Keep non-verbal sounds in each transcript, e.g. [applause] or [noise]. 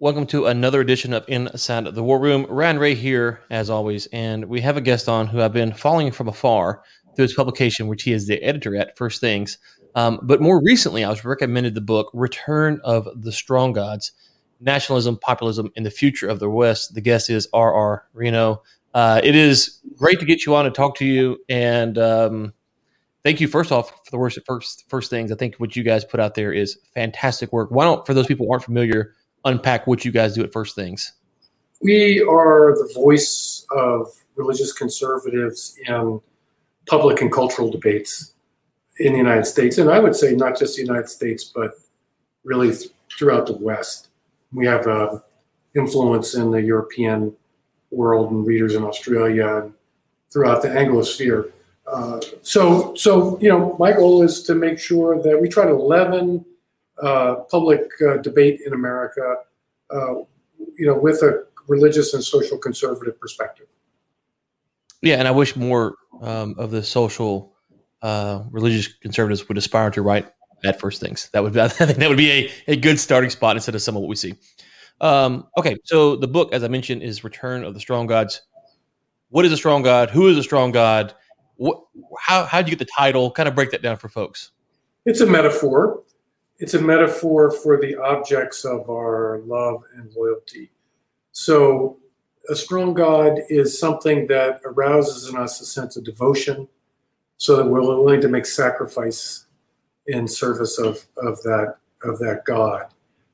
Welcome to another edition of Inside the War Room. Ryan Ray here, as always, and we have a guest on who I've been following from afar through his publication, which he is the editor at First Things. Um, but more recently, I was recommended the book Return of the Strong Gods Nationalism, Populism, and the Future of the West. The guest is R.R. Reno. Uh, it is great to get you on and talk to you. And um, thank you, first off, for the worst, first, first things. I think what you guys put out there is fantastic work. Why don't, for those people who aren't familiar, unpack what you guys do at First Things. We are the voice of religious conservatives in public and cultural debates in the United States, and I would say not just the United States, but really throughout the West. We have uh, influence in the European world and readers in Australia and throughout the Anglosphere. Uh, so, so you know, my goal is to make sure that we try to leaven uh, public uh, debate in America, uh, you know, with a religious and social conservative perspective. Yeah, and I wish more um, of the social uh, religious conservatives would aspire to write at first things. That would be, [laughs] I think that would be a, a good starting spot instead of some of what we see. Um, okay, so the book, as I mentioned, is Return of the Strong Gods. What is a strong god? Who is a strong god? What, how how do you get the title? Kind of break that down for folks. It's a metaphor it's a metaphor for the objects of our love and loyalty. So, a strong God is something that arouses in us a sense of devotion, so that we're willing to make sacrifice in service of, of that of that God.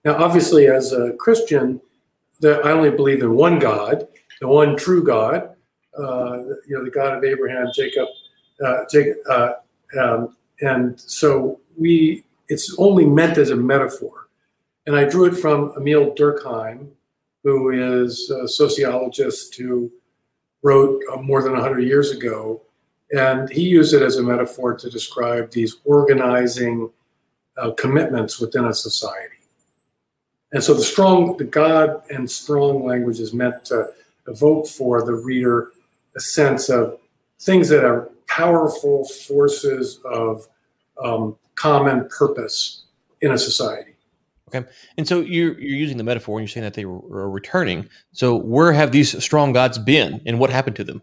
Now, obviously, as a Christian, that I only believe in one God, the one true God, uh, you know, the God of Abraham, Jacob, uh, Jacob, uh, um, and so we it's only meant as a metaphor. And I drew it from Emile Durkheim, who is a sociologist who wrote uh, more than 100 years ago. And he used it as a metaphor to describe these organizing uh, commitments within a society. And so the strong, the God and strong language is meant to evoke for the reader a sense of things that are powerful forces of um, common purpose in a society. Okay, and so you're you're using the metaphor, and you're saying that they were returning. So where have these strong gods been, and what happened to them?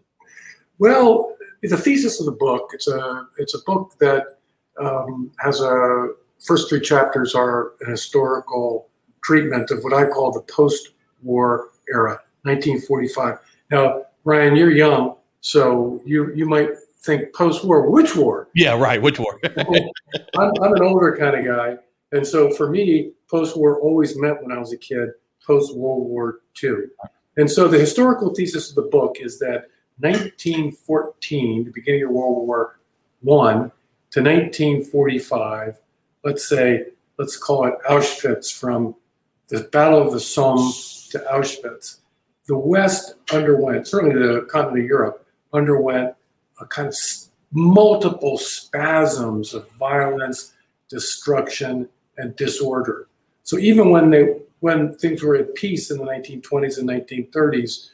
Well, the thesis of the book. It's a it's a book that um, has a first three chapters are an historical treatment of what I call the post-war era, 1945. Now, Ryan, you're young, so you you might think post-war. Which war? Yeah, right. Which war? [laughs] I'm, I'm, an older kind of guy, and so for me, post-war always meant when I was a kid post-World War II. And so the historical thesis of the book is that 1914, the beginning of World War One, to 1945, let's say, let's call it Auschwitz, from the Battle of the Somme to Auschwitz, the West underwent, certainly the continent of Europe, underwent a kind of multiple spasms of violence, destruction, and disorder. So even when they when things were at peace in the 1920s and 1930s,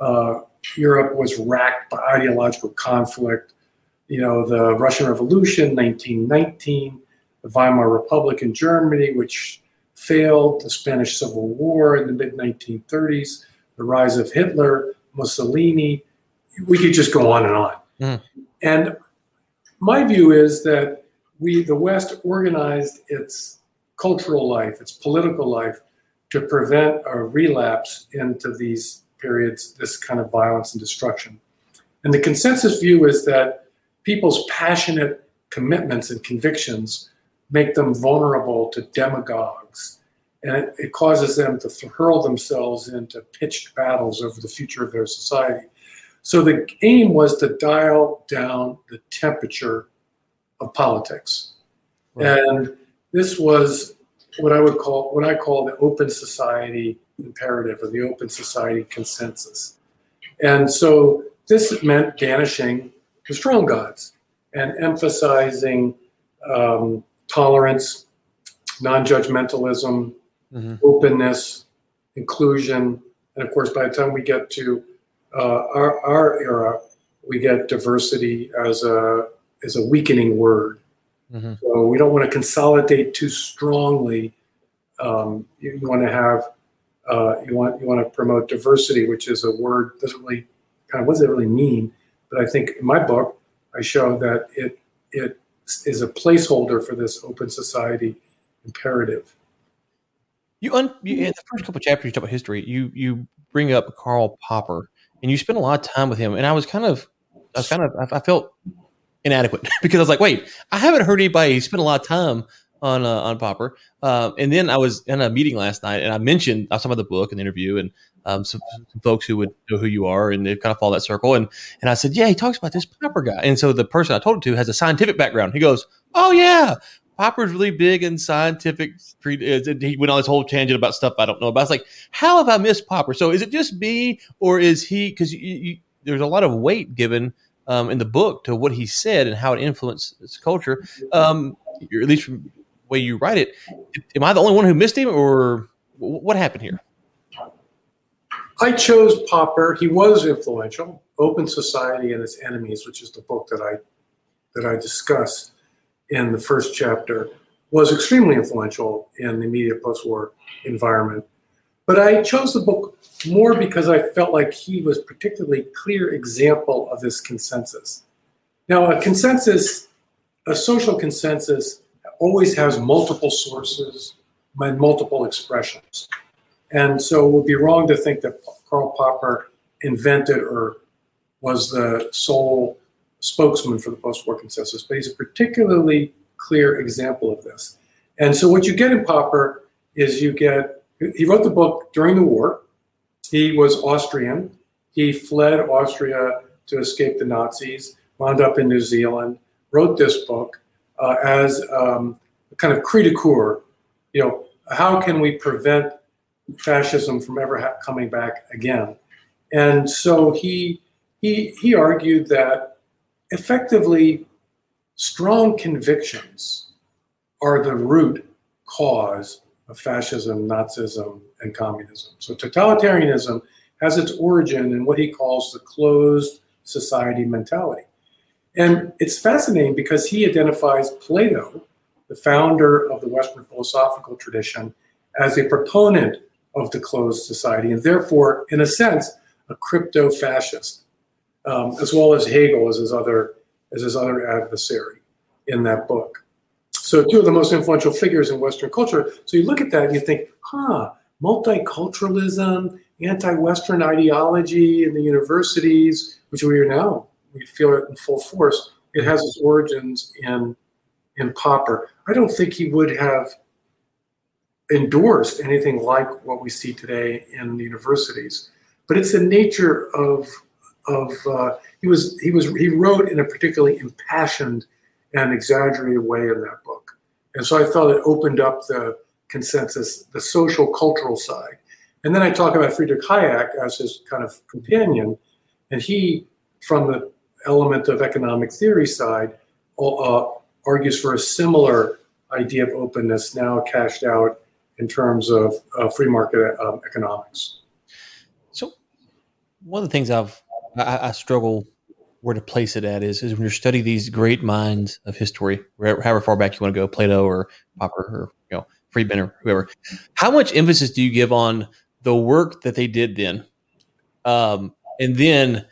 uh, Europe was racked by ideological conflict. You know, the Russian Revolution, 1919, the Weimar Republic in Germany, which failed, the Spanish Civil War in the mid 1930s, the rise of Hitler, Mussolini. We could just go on and on. Mm. And my view is that we, the West, organized its cultural life, its political life, to prevent a relapse into these periods, this kind of violence and destruction. And the consensus view is that people's passionate commitments and convictions make them vulnerable to demagogues. And it, it causes them to hurl themselves into pitched battles over the future of their society. So the aim was to dial down the temperature of politics. Right. And this was what I would call what I call the open society imperative or the open society consensus. And so this meant banishing the strong gods and emphasizing um, tolerance, non-judgmentalism, mm-hmm. openness, inclusion, and of course, by the time we get to our, our era, we get diversity as a as a weakening word. Mm-hmm. So we don't want to consolidate too strongly. Um, you, you, want to have uh, you want you want to promote diversity, which is a word doesn't really kind of what does it really mean? But I think in my book, I show that it it is a placeholder for this open society imperative. You, un, you in the first couple chapters you talk about history. You you bring up Karl Popper, and you spend a lot of time with him. And I was kind of, I was kind of, I, felt inadequate [laughs] because I was like, wait, I haven't heard anybody spend a lot of time on uh, on Popper. Uh, and then I was in a meeting last night, and I mentioned I was talking about the book and the interview, and um, some, some, folks who would know who you are, and they kind of follow that circle. And and I said, yeah, he talks about this Popper guy. And so the person I told it to has a scientific background. He goes, oh yeah, Popper's really big in scientific. He went on this whole tangent about stuff I don't know about. I was like, how have I missed Popper? So is it just me, or is he? Because there's a lot of weight given um, in the book to what he said and how it influenced culture. Um, at least from the way you write it. Am I the only one who missed him, or what happened here? I chose Popper. He was influential. Open Society and Its Enemies, which is the book that I that I discuss in the first chapter, was extremely influential in the immediate post-war environment. But I chose the book more because I felt like he was particularly clear example of this consensus. Now, a consensus, a social consensus, always has multiple sources and multiple expressions. And so it would be wrong to think that Karl Popper invented or was the sole spokesman for the post-war consensus, but he's a particularly clear example of this. And so what you get in Popper is you get, he wrote the book during the war. He was Austrian. He fled Austria to escape the Nazis, wound up in New Zealand, wrote this book uh, as um, a kind of cri de coeur, you know, how can we prevent fascism from ever ha- coming back again. And so he, he, he argued that effectively strong convictions are the root cause of fascism, Nazism, and communism. So totalitarianism has its origin in what he calls the closed society mentality. And it's fascinating because he identifies Plato, the founder of the Western philosophical tradition, as a proponent of the closed society, and therefore, in a sense, a crypto fascist, um, as well as Hegel as his other as his other adversary in that book. So, two of the most influential figures in Western culture. So, you look at that and you think, huh, multiculturalism, anti-Western ideology in the universities, which we are now we feel it in full force. It has its origins in in Popper. I don't think he would have endorsed anything like what we see today in the universities. But it's the nature of of uh, he was he was he wrote in a particularly impassioned and exaggerated way in that book, and so I thought it opened up the consensus, the social cultural side. And then I talk about Friedrich Hayek as his kind of companion, and he, from the element of economic theory side, uh, argues for a similar idea of openness now cashed out in terms of uh, free market um, economics. So, one of the things I've I, I, struggle where to place it at is is when you study these great minds of history, however far back you want to go, Plato or Popper or you know Friedman or whoever. How much emphasis do you give on the work that they did then, um, and then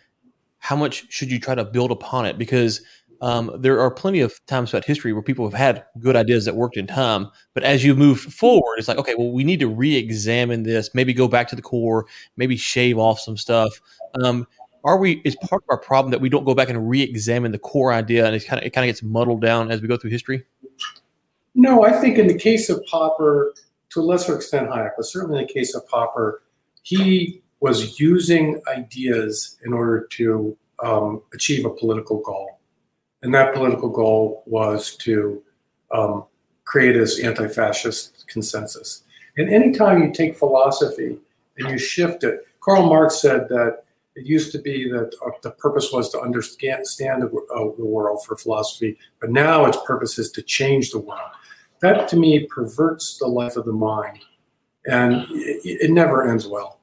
how much should you try to build upon it? Because um, there are plenty of times throughout history where people have had good ideas that worked in time, but as you move forward, it's like, okay, well, we need to re-examine this, maybe go back to the core, maybe shave off some stuff. Um, are we? Is part of our problem that we don't go back and re-examine the core idea, and it kind of it kind of gets muddled down as we go through history? No, I think in the case of Popper, to a lesser extent Hayek, but certainly in the case of Popper, he was using ideas in order to um, achieve a political goal. And that political goal was to um, create this anti fascist consensus. And anytime you take philosophy and you shift it, Karl Marx said that it used to be that uh, the purpose was to understand the, uh, the world for philosophy, but now its purpose is to change the world. That to me perverts the life of the mind, and it, it never ends well.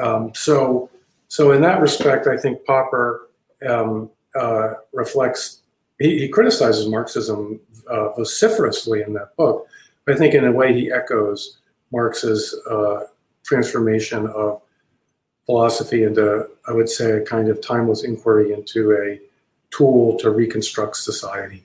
Um, so, so in that respect, I think Popper um, uh, reflects he, he criticizes Marxism uh, vociferously in that book. I think in a way he echoes Marx's transformation of philosophy into, I would say, a kind of timeless inquiry into a tool to reconstruct society.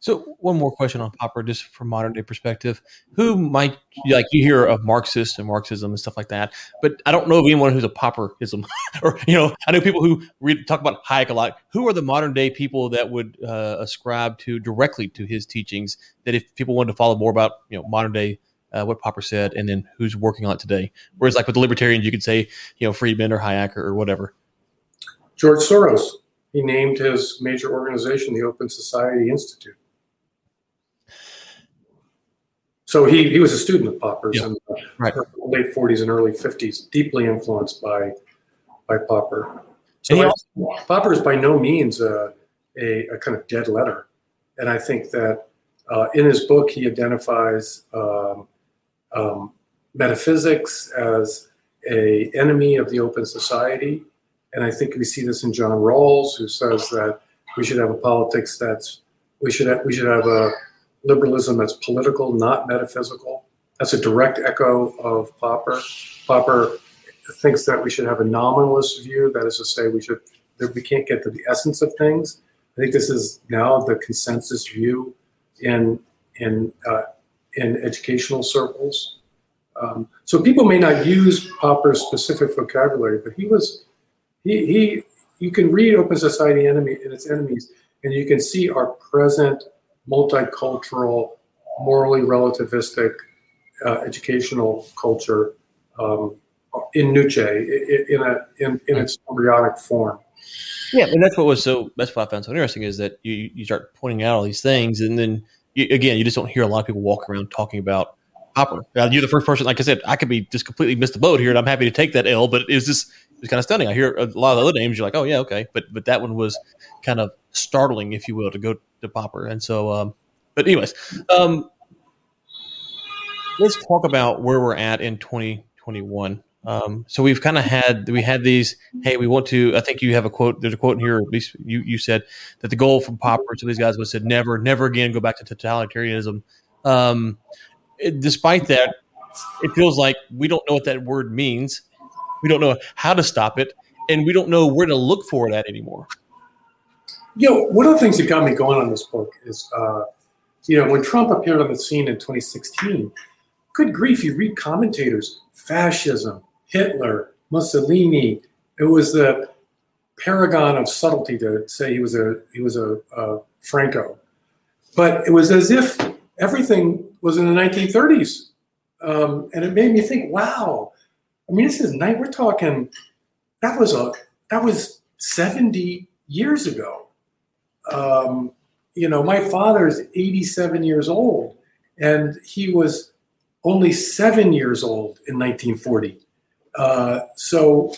So one more question on Popper, just from modern day perspective. Who might like you hear of Marxists and Marxism and stuff like that, but I don't know of anyone who's a Popperism, [laughs] or you know, I know people who read talk about Hayek a lot. Who are the modern day people that would uh, ascribe to directly to his teachings? That if people wanted to follow more about you know modern day uh, what Popper said, and then who's working on it today. Whereas like with the libertarians, you could say you know Friedman or Hayek or, or whatever. George Soros. He named his major organization the Open Society Institute. So he, he was a student of Popper's yeah. in the right. late 40s and early 50s, deeply influenced by by Popper. So also, Popper is by no means a, a, a, kind of dead letter. And I think that uh, in his book, he identifies um, um, metaphysics as a enemy of the open society. And I think we see this in John Rawls, who says that we should have a politics that's we should have, we should have a liberalism that's political, not metaphysical. That's a direct echo of Popper. Popper thinks that we should have a nominalist view, that is to say, we should that we can't get to the essence of things. I think this is now the consensus view in in uh, in educational circles. Um, so people may not use Popper's specific vocabulary, but he was he he. You can read Open Society Enemy and its enemies, and you can see our present multicultural, morally relativistic uh, educational culture um, in Nuce in a in, in its embryonic form. Yeah, and that's what was so that's what I found so interesting is that you you start pointing out all these things, and then you, again you just don't hear a lot of people walk around talking about Popper. Uh, you're the first person, like I said, I could be just completely missed the boat here, and I'm happy to take that L, but it was just it's kind of stunning. I hear a lot of the other names, you're like, oh yeah, okay, but but that one was kind of startling, if you will, to go to Popper. And so, um, but anyways, um, let's talk about where we're at in 2021. Um, so we've kind of had we had these. Hey, we want to. I think you have a quote. There's a quote in here. At least you you said that the goal from Popper to these guys was to never, never again go back to totalitarianism. Um, it, despite that, it feels like we don't know what that word means. We don't know how to stop it, and we don't know where to look for it at anymore you know, one of the things that got me going on this book is, uh, you know, when Trump appeared on the scene in 2016, good grief, you read commentators, fascism, Hitler, Mussolini. It was the paragon of subtlety to say he was a he was a, a Franco, but it was as if everything was in the 1930s, um, and it made me think, wow. I mean, this is night. We're talking. That was a that was 70 years ago um, you know, my father is 87 years old, and he was only seven years old in 1940. Uh, so,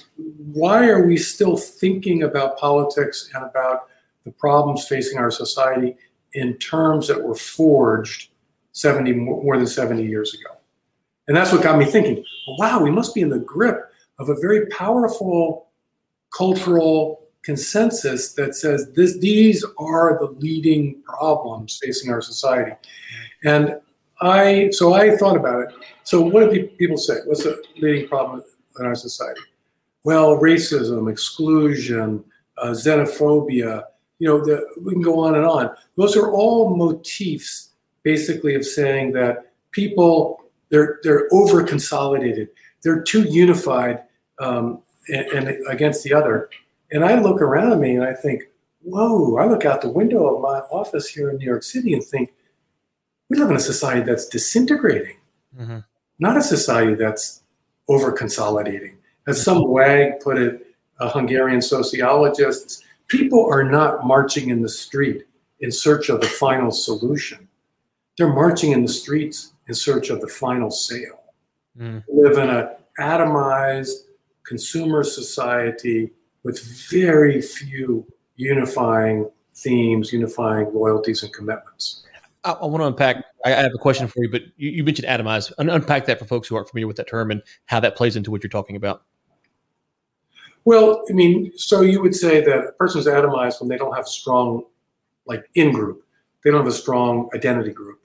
why are we still thinking about politics and about the problems facing our society in terms that were forged 70 more than 70 years ago? And that's what got me thinking. Wow, we must be in the grip of a very powerful cultural consensus that says this these are the leading problems facing our society and i so i thought about it so what do people say what's the leading problem in our society. Well racism exclusion uh, xenophobia you know the, we can go on and on. Those are all motifs basically of saying that people they're they're over consolidated they're too unified um, and, and against the other. And I look around me and I think, whoa, I look out the window of my office here in New York City and think, we live in a society that's disintegrating, mm-hmm. not a society that's over consolidating. As some wag put it, a Hungarian sociologist, people are not marching in the street in search of the final solution. They're marching in the streets in search of the final sale. Mm. We live in an atomized consumer society with very few unifying themes, unifying loyalties and commitments. I, I want to unpack. I, have a question for you, but you, you mentioned atomize. unpack that for folks who aren't familiar with that term and how that plays into what you're talking about. Well, I mean, so you would say that a person is atomized when they don't have strong, like in group. They don't have a strong identity group,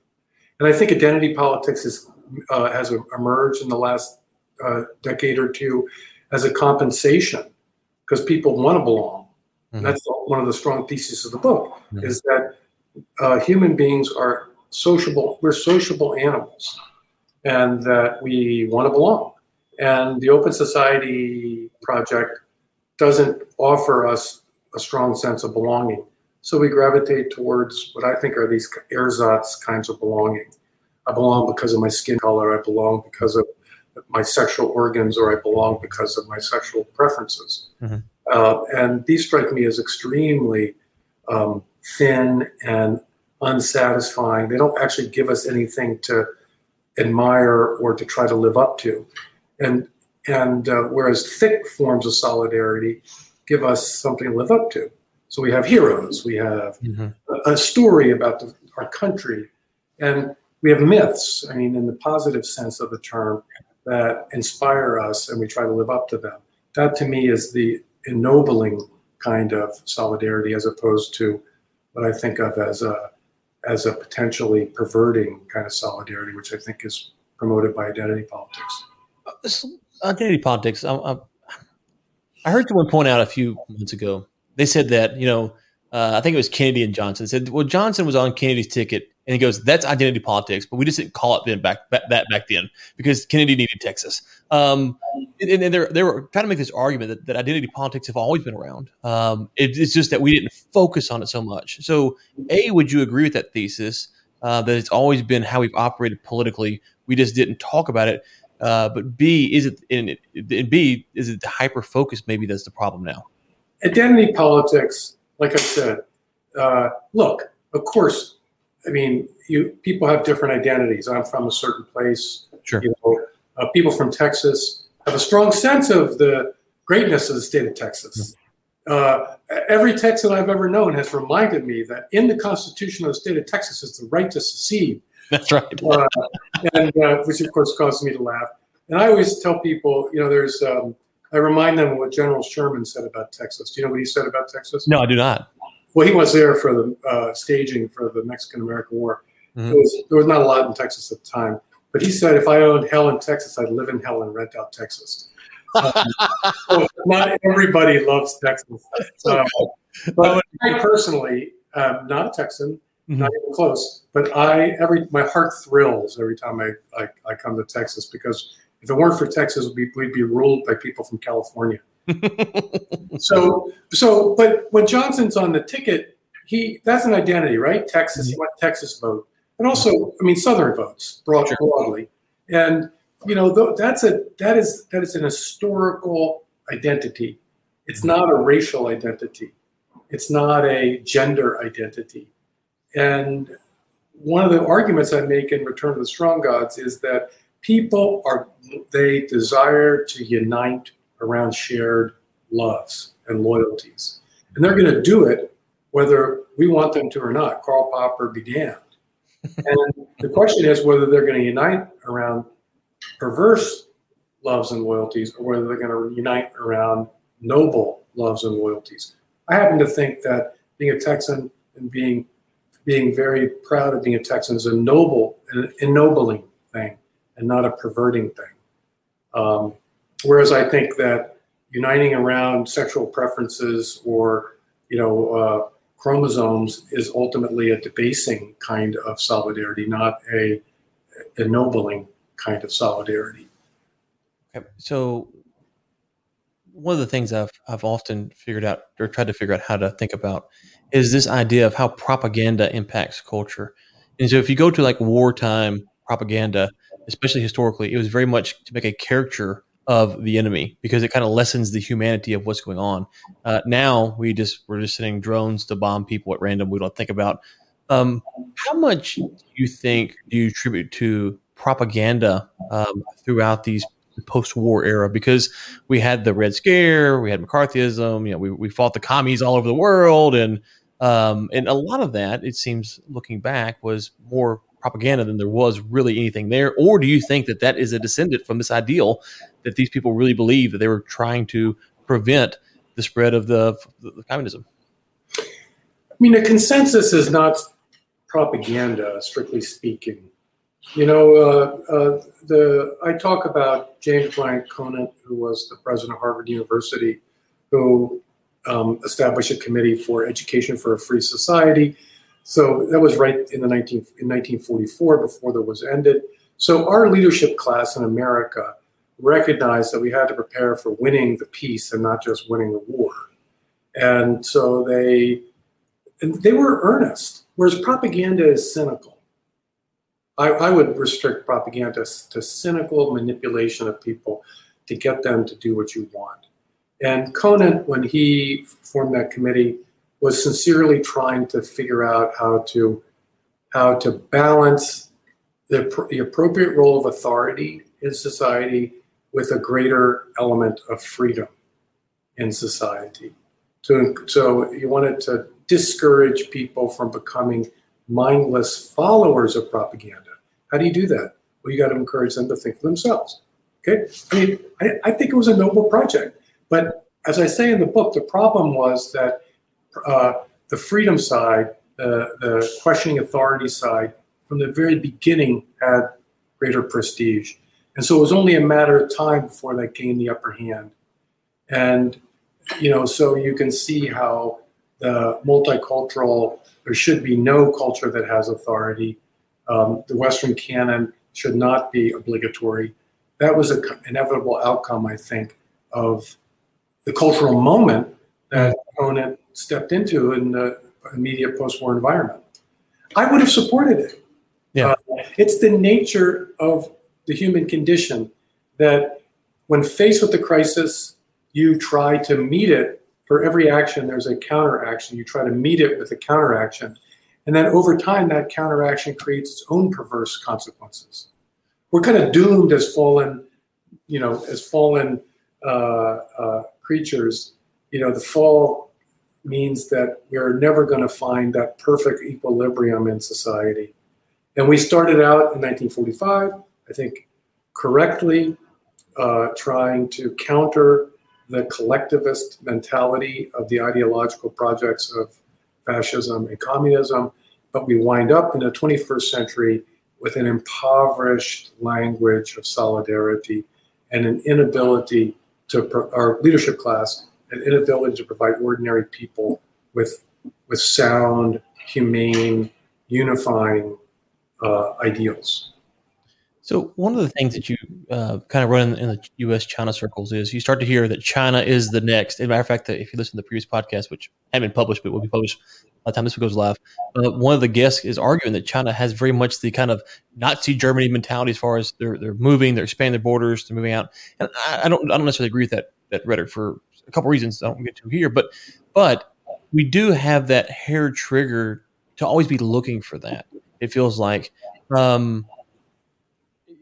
and I think identity politics is uh, has emerged in the last uh, decade or two as a compensation because people want to belong. Mm-hmm. That's one of the strong theses of the book mm-hmm. is that uh, human beings are sociable. We're sociable animals, and that we want to belong. And the Open Society project doesn't offer us a strong sense of belonging. So we gravitate towards what I think are these ersatz kinds of belonging. I belong because of my skin color. I belong because of my sexual organs, or I belong because of my sexual preferences. Mm-hmm. Uh, and these strike me as extremely um, thin and unsatisfying. They don't actually give us anything to admire or to try to live up to. And and uh, whereas thick forms of solidarity give us something to live up to. So we have heroes, we have mm-hmm. a, a, story about the, our country, and we have myths. I mean, in the positive sense of the term, that inspire us, and we try to live up to them. That to me is the ennobling kind of solidarity, as opposed to what I think of as a as a potentially perverting kind of solidarity, which I think is promoted by identity politics. Uh, identity politics. I, I, I heard someone point out a few months ago. They said that you know, uh, I think it was Kennedy and Johnson said, well, Johnson was on Kennedy's ticket, and he goes, "That's identity politics," but we just didn't call it then back, back that back then because Kennedy needed Texas. Um, and, and they were trying to make this argument that, that identity politics have always been around. Um, it, it's just that we didn't focus on it so much. So, a, would you agree with that thesis uh, that it's always been how we've operated politically? We just didn't talk about it. Uh, but B, is it in B, is it the hyper focus? Maybe that's the problem now. Identity politics, like I said, uh, look, of course, I mean, you people have different identities. I'm from a certain place. Sure. You know, uh, people from Texas have a strong sense of the greatness of the state of Texas. Uh, every Texan I've ever known has reminded me that in the Constitution of the state of Texas is the right to secede. That's right. uh, and uh, which of course causes me to laugh. And I always tell people, you know, there's, um, I remind them of what General Sherman said about Texas. Do you know what he said about Texas? No, I do not. Well, he was there for the uh, staging for the Mexican American War. Mm-hmm. Was, there was not a lot in Texas at the time, but he said if I owned hell in Texas, I'd live in hell and rent out Texas. [laughs] Um, so not everybody loves Texas. Uh, [laughs] but I personally, um, not a Texan, mm-hmm. not even close. But I every my heart thrills every time I, I, I come to Texas because if it weren't for Texas, we'd we'd be ruled by people from California. [laughs] so so but when Johnson's on the ticket, he that's an identity, right? Texas, mm-hmm. Texas vote, and also I mean Southern votes broad, sure. broadly, and you know that's a that is that is an historical identity. It's mm-hmm. not a racial identity. It's not a gender identity. And one of the arguments I make in Return of the Strong Gods is that people are they desire to unite around shared loves and loyalties. And they're going to do it whether we want them to or not. Karl Popper be damned. [laughs] and the question is whether they're going to unite around perverse loves and loyalties or whether they're going to unite around noble loves and loyalties. I happen to think that being a Texan and being being very proud of being a Texan is a noble, an ennobling thing, and not a perverting thing. Um, whereas I think that uniting around sexual preferences or you know uh, chromosomes is ultimately a debasing kind of solidarity, not a ennobling kind of solidarity. Okay. So one of the things I've I've often figured out or tried to figure out how to think about is this idea of how propaganda impacts culture. And so if you go to like wartime propaganda, especially historically, it was very much to make a caricature of the enemy because it kind of lessens the humanity of what's going on. Uh, now we just we're just sending drones to bomb people at random. We don't think about um, how much do you think do you attribute to propaganda um, throughout these post-war era because we had the Red Scare, we had McCarthyism, you know, we, we fought the commies all over the world, and um, and a lot of that, it seems, looking back, was more propaganda than there was really anything there. Or do you think that that is a descendant from this ideal that these people really believed that they were trying to prevent the spread of the, the communism? I mean, a consensus is not propaganda, strictly speaking. You know, uh, uh, the I talk about James Bryant Conant, who was the president of Harvard University, who um, established a committee for education for a free society. So that was right in the 19, in 1944 before the was ended. So our leadership class in America recognized that we had to prepare for winning the peace and not just winning the war. And so they and they were earnest, whereas propaganda is cynical. I, I would restrict propaganda to cynical manipulation of people to get them to do what you want. And Conant, when he formed that committee, was sincerely trying to figure out how to how to balance the, the appropriate role of authority in society with a greater element of freedom in society. So, so you wanted to discourage people from becoming mindless followers of propaganda. How do you do that? Well, you got to encourage them to think for themselves. Okay? I mean, I, I think it was a noble project. But as I say in the book, the problem was that uh, the freedom side, uh, the questioning authority side, from the very beginning had greater prestige. And so it was only a matter of time before that gained the upper hand. And, you know, so you can see how the multicultural, there should be no culture that has authority. Um, the Western canon should not be obligatory. That was an inevitable outcome, I think, of the cultural moment that Conant stepped into in the immediate post-war environment. I would have supported it. Yeah. Uh, it's the nature of the human condition that when faced with the crisis, you try to meet it. For every action, there's a counteraction. You try to meet it with a counteraction. And then over time, that counteraction creates its own perverse consequences. We're kind of doomed as fallen, you know, as fallen uh, uh, creatures. You know, the fall means that we're never going to find that perfect equilibrium in society. And we started out in 1945, I think correctly, uh, trying to counter the collectivist mentality of the ideological projects of fascism and communism. But we wind up in the 21st century with an impoverished language of solidarity and an inability to our leadership class an inability to provide ordinary people with with sound, humane, unifying uh, ideals. So one of the things that you uh, kind of run in, the U.S. China circles is you start to hear that China is the next. As a matter of fact, if you listen to the previous podcast, which haven't been published but will be published by the time this goes live, uh, one of the guests is arguing that China has very much the kind of Nazi Germany mentality as far as they're they're moving, they're expanding their borders, they're moving out. And I, I don't I don't necessarily agree with that that rhetoric for a couple reasons I don't get to here, but but we do have that hair trigger to always be looking for that. It feels like. Um,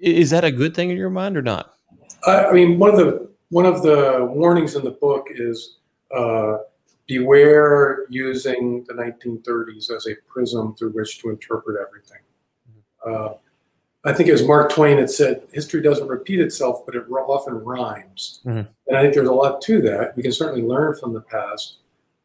is that a good thing in your mind or not? I mean, one of the one of the warnings in the book is uh, beware using the 1930s as a prism through which to interpret everything. Uh, I think as Mark Twain had said, history doesn't repeat itself, but it often rhymes. Mm-hmm. And I think there's a lot to that. We can certainly learn from the past,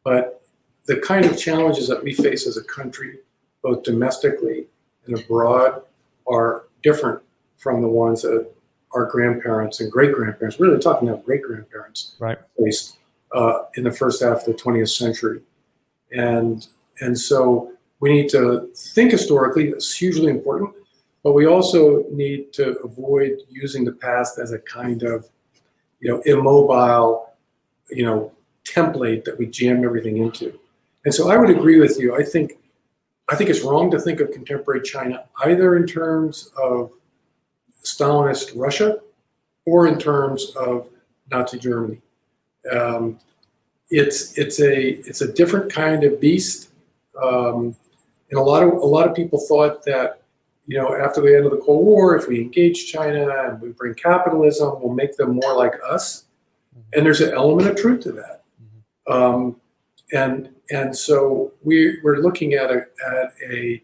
but the kind of challenges that we face as a country, both domestically and abroad, are different from the ones that our grandparents and great grandparents, really talking about great grandparents, right. faced uh, in the first half of the 20th century. And, and so we need to think historically, it's hugely important but we also need to avoid using the past as a kind of, you know, immobile, you know, template that we jam everything into. And so I would agree with you. I think I think it's wrong to think of contemporary China either in terms of Stalinist Russia or in terms of Nazi Germany. Um, it's it's a it's a different kind of beast, um, and a lot of a lot of people thought that you know, after the end of the Cold War, if we engage China and we bring capitalism, we'll make them more like us. Mm-hmm. And there's an element of truth to that. Mm-hmm. Um, and and so we, we're looking at a, at a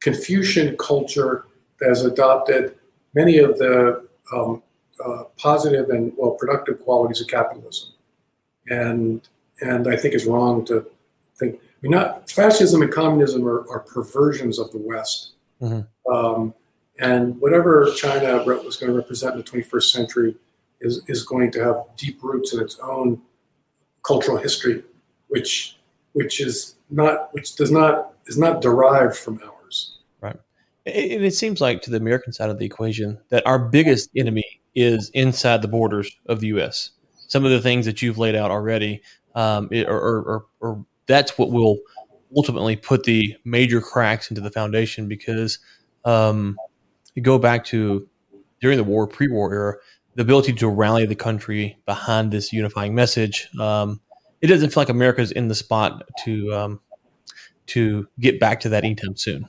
Confucian culture that has adopted many of the um, uh, positive and well productive qualities of capitalism, and and I think it's wrong to think. I mean, not fascism and communism are, are perversions of the West. Mm-hmm. Um, And whatever China was going to represent in the 21st century is, is going to have deep roots in its own cultural history, which which is not which does not is not derived from ours. And it seems like to the American side of the equation that our biggest enemy is inside the borders of the U.S. Some of the things that you've laid out already, um, it, or, or, or, that's what will ultimately put the major cracks into the foundation because um, you go back to during the war, pre-war era, the ability to rally the country behind this unifying message. Um, it doesn't feel like America's in the spot to um, to get back to that anytime soon.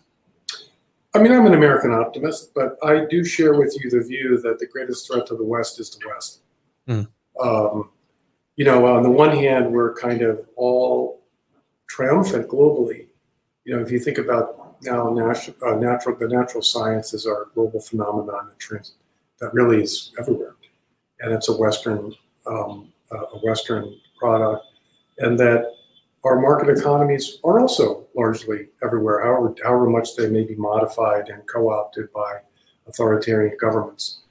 I mean, I'm an American optimist, but I do share with you the view that the greatest threat to the West is the West. Mm. Um, you know, on the one hand, we're kind of all triumphant globally. You know, if you think about now, natural, uh, natural the natural sciences are a global phenomenon that, trans, that really is everywhere, and it's a Western um, uh, a Western product, and that our market economies are also largely everywhere, however, however much they may be modified and co-opted by authoritarian governments.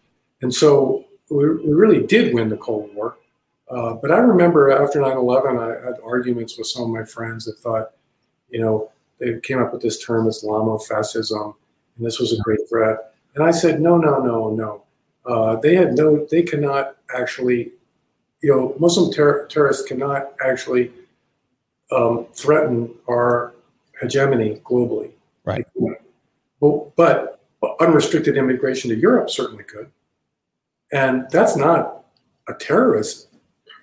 And so we, we really did win the Cold War. Uh, but I remember after 9/11, I had arguments with some of my friends that thought, you know, they came up with this term Islamofascism, and this was a great threat. And I said, no, no, no, no. Uh, they had no, they cannot actually, you know, Muslim ter- terrorists cannot actually um, threaten our hegemony globally. Right. But, but unrestricted immigration to Europe certainly could. And that's not a terrorist,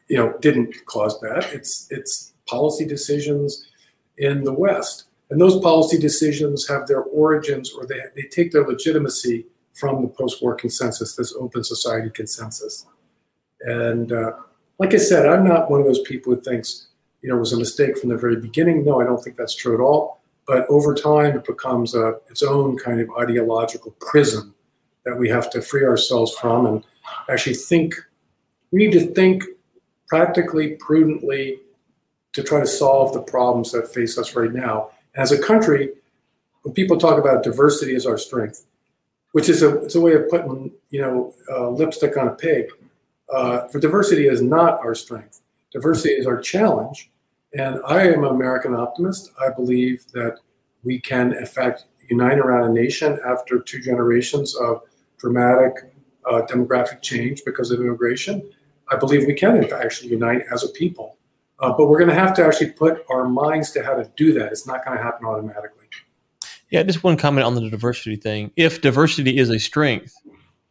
you know, didn't cause that. It's it's policy decisions in the West. And those policy decisions have their origins or they, they take their legitimacy from the post-war consensus, this open society consensus. And uh, like I said, I'm not one of those people who thinks you know, was a mistake from the very beginning. No, I don't think that's true at all. But over time, it becomes a, its own kind of ideological prison that we have to free ourselves from and actually think. We need to think practically, prudently to try to solve the problems that face us right now. As a country, when people talk about diversity as our strength, which is a it's a way of putting you know uh, lipstick on a pig. Uh, for diversity is not our strength. Diversity is our challenge, and I am an American optimist. I believe that we can, in fact, unite around a nation after two generations of dramatic uh, demographic change because of immigration. I believe we can, in fact, actually unite as a people. Uh, but we're going to have to actually put our minds to how to do that. It's not going to happen automatically. Yeah, just one comment on the diversity thing. If diversity is a strength,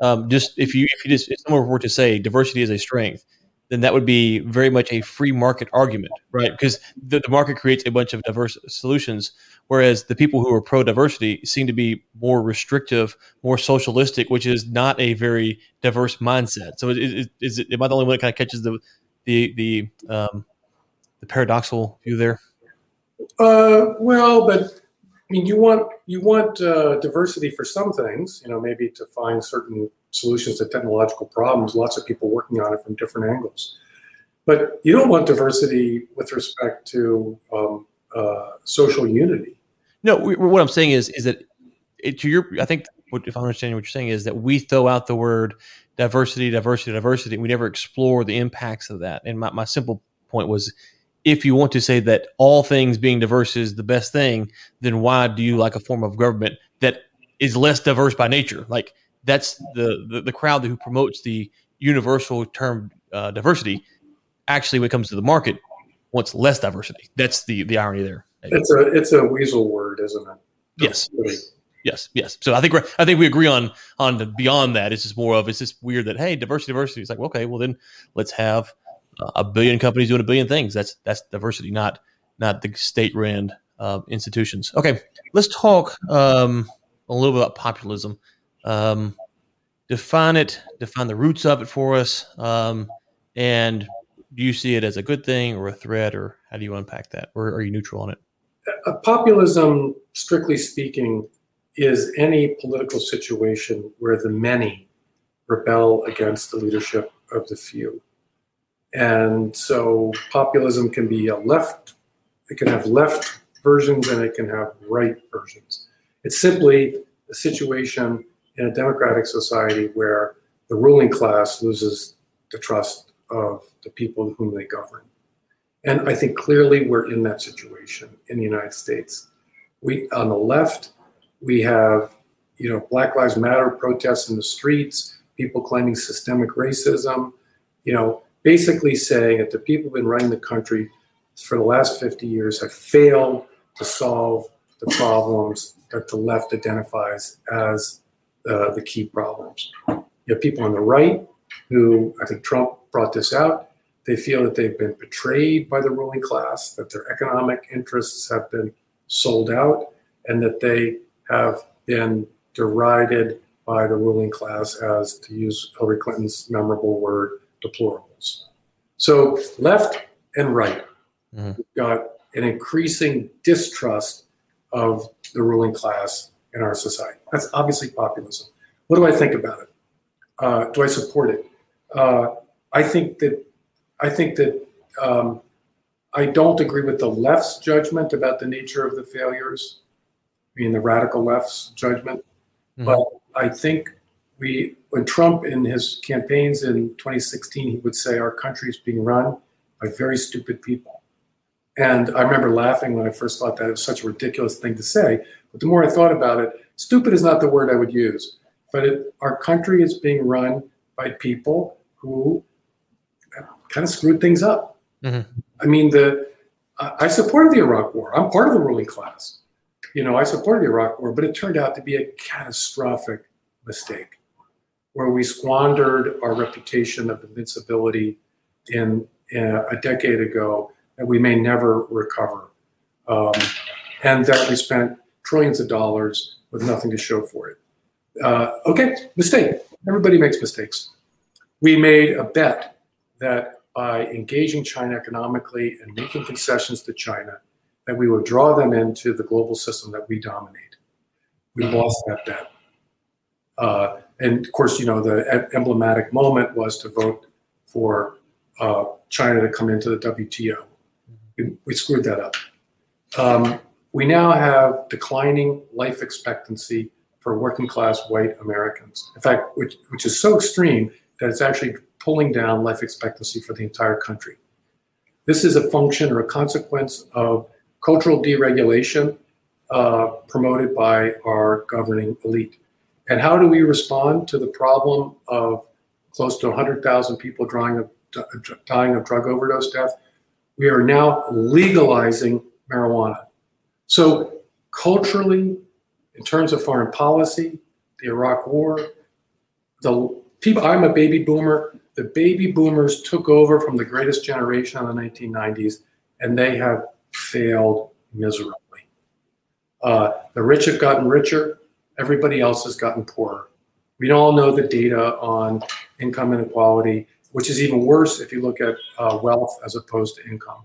um, just if you if you just if someone were to say diversity is a strength, then that would be very much a free market argument, right? Because the, the market creates a bunch of diverse solutions, whereas the people who are pro diversity seem to be more restrictive, more socialistic, which is not a very diverse mindset. So, is, is it, am I the only one that kind of catches the the the um, the paradoxical view there? Uh, well, but I mean, you want you want uh, diversity for some things, you know, maybe to find certain solutions to technological problems, lots of people working on it from different angles. But you don't want diversity with respect to um, uh, social unity. No, what I'm saying is is that it, to your, I think what, if I'm understanding what you're saying is that we throw out the word diversity, diversity, diversity. We never explore the impacts of that. And my, my simple point was, if you want to say that all things being diverse is the best thing, then why do you like a form of government that is less diverse by nature? Like that's the, the, the crowd who promotes the universal term uh, diversity actually when it comes to the market wants less diversity. That's the the irony there. It's a it's a weasel word isn't it? Yes. Yes yes. So i think we're i think we agree on on the beyond that. It's just more of it's just weird that hey diversity diversity. It's like well, okay well then let's have a billion companies doing a billion things. That's that's diversity not not the state ran uh, institutions. Okay let's talk um, a little bit about populism um, define it, define the roots of it for us, um, and do you see it as a good thing or a threat, or how do you unpack that, or are you neutral on it? Populism, strictly speaking, is any political situation where the many rebel against the leadership of the few. And so populism can be a left, it can have left versions and it can have right versions. It's simply a situation in a democratic society where the ruling class loses the trust of the people whom they govern. And I think clearly we're in that situation in the United States. We on the left, we have you know Black Lives Matter protests in the streets, people claiming systemic racism, you know, basically saying that the people who've been running the country for the last 50 years have failed to solve the problems that the left identifies as uh, the key problems. You have people on the right who I think Trump brought this out. They feel that they've been betrayed by the ruling class, that their economic interests have been sold out, and that they have been derided by the ruling class as, to use Hillary Clinton's memorable word, deplorables. So, left and right, mm-hmm. we've got an increasing distrust of the ruling class in our society. That's obviously populism. What do I think about it? Uh, do I support it? Uh, I think that I think that um, I don't agree with the left's judgment about the nature of the failures, I mean the radical left's judgment. Mm-hmm. But I think we, when Trump in his campaigns in 2016, he would say our country is being run by very stupid people. And I remember laughing when I first thought that it was such a ridiculous thing to say. But the more I thought about it, stupid is not the word I would use. But it, our country is being run by people who kind of screwed things up. Mm-hmm. I mean, the I supported the Iraq War. I'm part of the ruling class. You know, I supported the Iraq War, but it turned out to be a catastrophic mistake where we squandered our reputation of invincibility in, in a decade ago that we may never recover. Um, and that we spent trillions of dollars with nothing to show for it. Uh, okay, mistake. Everybody makes mistakes. We made a bet that by engaging China economically and making concessions to China, that we would draw them into the global system that we dominate. We lost that bet. Uh, and of course, you know, the emblematic moment was to vote for uh, China to come into the WTO. We, we screwed that up. Um, we now have declining life expectancy for working class white Americans. In fact, which, which is so extreme that it's actually pulling down life expectancy for the entire country. This is a function or a consequence of cultural deregulation uh, promoted by our governing elite. And how do we respond to the problem of close to 100,000 people dying of, dying of drug overdose death? We are now legalizing marijuana. So, culturally, in terms of foreign policy, the Iraq War, the people, I'm a baby boomer. The baby boomers took over from the greatest generation in the 1990s, and they have failed miserably. Uh, the rich have gotten richer, everybody else has gotten poorer. We all know the data on income inequality, which is even worse if you look at uh, wealth as opposed to income.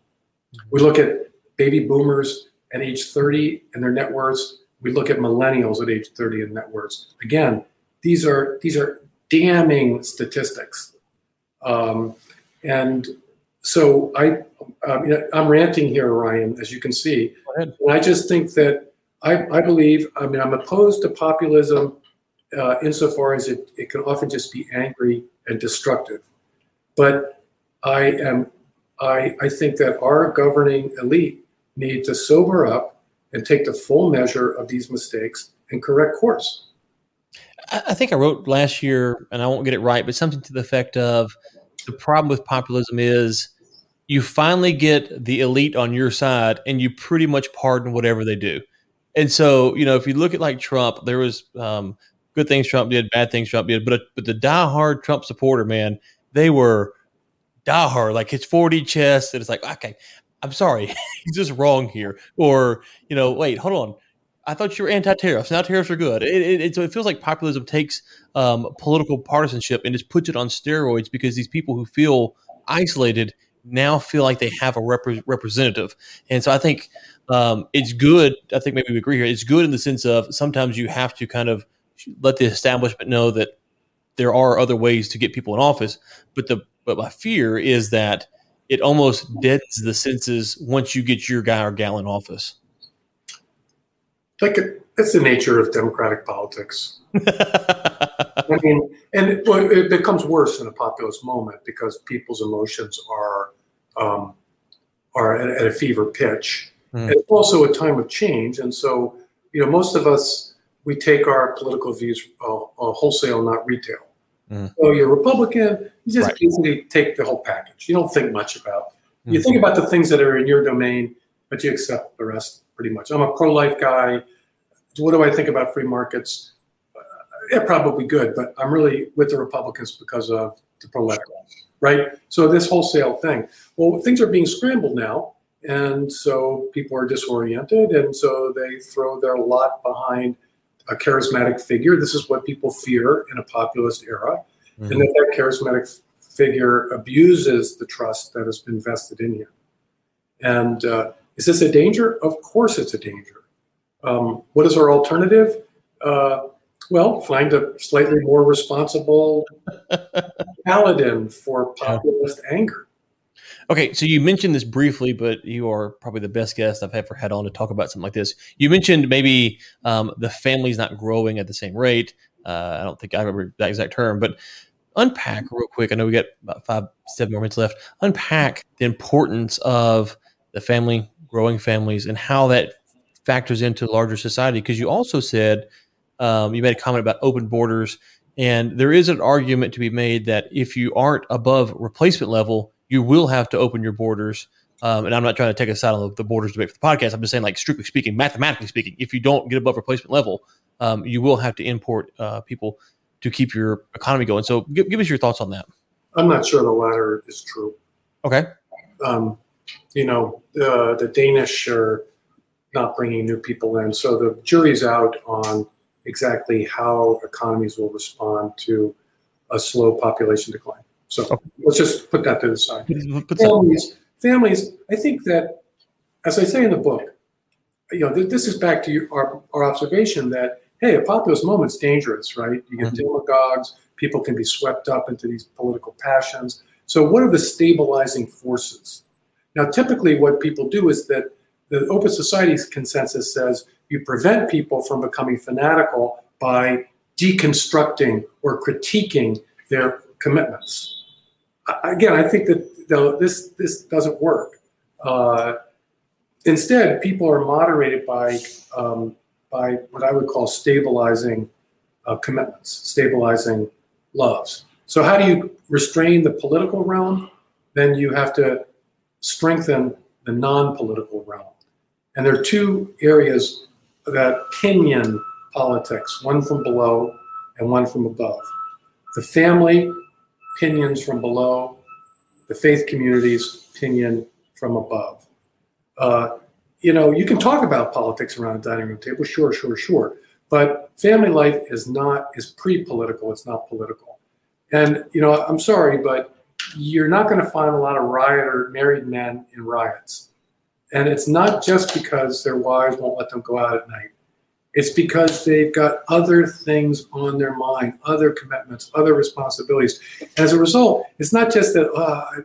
We look at baby boomers at age 30 and their net worths. We look at millennials at age 30 and net worths. Again, these are these are damning statistics. Um, and so I, um, I'm ranting here, Ryan, as you can see. And I just think that I, I believe, I mean, I'm opposed to populism uh, insofar as it, it can often just be angry and destructive. But I am, I, I think that our governing elite need to sober up and take the full measure of these mistakes and correct course. I think I wrote last year, and I won't get it right, but something to the effect of the problem with populism is you finally get the elite on your side and you pretty much pardon whatever they do. And so, you know, if you look at like Trump, there was um, good things Trump did, bad things Trump did, but but the diehard Trump supporter, man, they were diehard. Like his 4D chess, and it's like, okay, I'm sorry, [laughs] he's just wrong here. Or you know, wait, hold on. I thought you were anti-tariffs. Now tariffs are good. It, it, so it feels like populism takes um, political partisanship and just puts it on steroids because these people who feel isolated now feel like they have a rep- representative. And so I think um, it's good. I think maybe we agree here. It's good in the sense of sometimes you have to kind of let the establishment know that there are other ways to get people in office. But the but my fear is that it almost deadens the senses once you get your guy or gal in office. Like It's the nature of democratic politics. [laughs] I mean, and it, well, it becomes worse in a populist moment because people's emotions are um, are at, at, a fever pitch. Mm. It's also a time of change, and so you know, most of us we take our political views uh, uh, wholesale, not retail. Mm. So you're Republican, you just right. basically take the whole package. You don't think much about. Mm. You think about the things that are in your domain, but you accept the rest pretty much. I'm a pro-life guy. What do I think about free markets? Uh, yeah, probably good, but I'm really with the Republicans because of the pro-life guys, right? So this wholesale thing. Well, things are being scrambled now, and so people are disoriented, and so they throw their lot behind a charismatic figure. This is what people fear in a populist era, mm-hmm. and that that charismatic figure abuses the trust that has been vested in you. And uh, is this a danger? Of course, it's a danger. Um, what is our alternative? Uh, well, find a slightly more responsible [laughs] paladin for populist anger. Okay, so you mentioned this briefly, but you are probably the best guest I've ever had on to talk about something like this. You mentioned maybe um, the family's not growing at the same rate. Uh, I don't think I remember that exact term, but unpack real quick. I know we got about five, seven more minutes left. Unpack the importance of the family, growing families, and how that factors into larger society. Because you also said um, you made a comment about open borders, and there is an argument to be made that if you aren't above replacement level, you will have to open your borders. Um, and I'm not trying to take a side on the borders debate for the podcast. I'm just saying, like strictly speaking, mathematically speaking, if you don't get above replacement level, um, you will have to import uh, people to keep your economy going. So, give, give, us your thoughts on that. I'm not sure the latter is true. Okay. Um, you know, uh, the Danish are not bringing new people in, so the jury's out on exactly how economies will respond to a slow population decline. So okay. let's just put that to the side. families, families. I think that, as I say in the book, you know, th- this is back to your, our, our observation that hey, a populist moment's dangerous, right? You get mm-hmm. demagogues, people can be swept up into these political passions. So, what are the stabilizing forces? Now, typically, what people do is that the Open Society's consensus says you prevent people from becoming fanatical by deconstructing or critiquing their commitments again, I think that this this doesn't work. Uh, instead, people are moderated by um, by what I would call stabilizing uh, commitments, stabilizing loves. So, how do you restrain the political realm? Then you have to strengthen the non-political realm. And there are two areas that pinion politics: one from below and one from above. The family pinions from below, the faith community's opinion from above. Uh, you know, you can talk about politics around a dining room table, sure, sure, sure. But family life is not is pre-political. It's not political. And you know, I'm sorry, but you're not going to find a lot of rioter married men in riots. And it's not just because their wives won't let them go out at night. It's because they've got other things on their mind, other commitments, other responsibilities. As a result, it's not just that uh,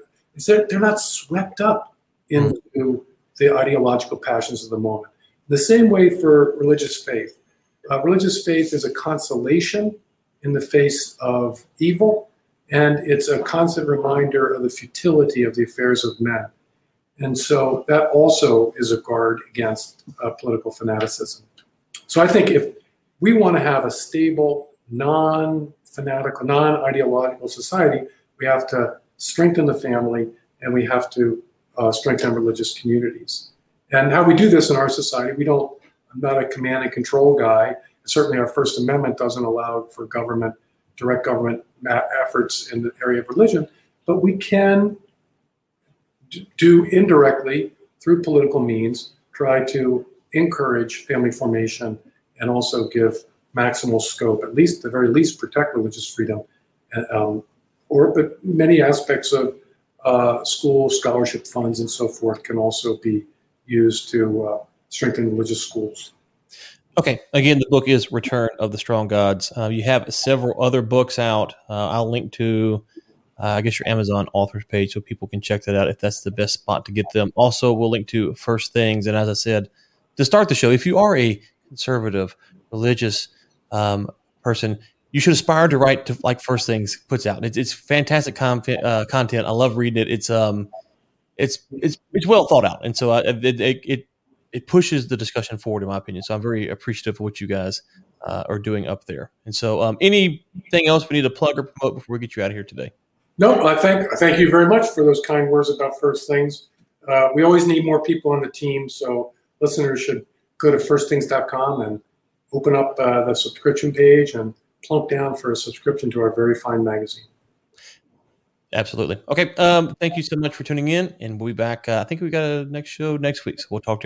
that they're not swept up into mm. the ideological passions of the moment. The same way for religious faith. Uh, religious faith is a consolation in the face of evil, and it's a constant reminder of the futility of the affairs of men. And so that also is a guard against uh, political fanaticism. So I think if we want to have a stable, non fanatical, non ideological society, we have to strengthen the family and we have to uh, strengthen religious communities. And how we do this in our society, we don't, I'm not a command and control guy. Certainly, our First Amendment doesn't allow for government, direct government efforts in the area of religion, but we can do indirectly through political means try to encourage family formation and also give maximal scope, at least the very least protect religious freedom, um, or but many aspects of uh, school scholarship funds and so forth can also be used to uh, strengthen religious schools. Okay, again, the book is Return of the Strong Gods. Uh, you have several other books out. Uh, I'll link to, uh, I guess, your Amazon authors page so people can check that out if that's the best spot to get them. Also, we'll link to First Things. And as I said, to start the show, if you are a conservative, religious um, person, you should aspire to write to like First Things puts out. It's, it's fantastic com- uh, content. I love reading it. It's um, it's it's it's well thought out, and so I, it, it, it pushes the discussion forward, in my opinion. So I'm very appreciative of what you guys uh, are doing up there. And so, um, anything else we need to plug or promote before we get you out of here today? No, I thank thank you very much for those kind words about First Things. Uh, we always need more people on the team, so listeners should go to firstthings.com and open up uh, the subscription page and plunk down for a subscription to our very fine magazine. Absolutely. Okay. Um, thank you so much for tuning in, and we'll be back. Uh, I think we got a next show next week, so we'll talk to.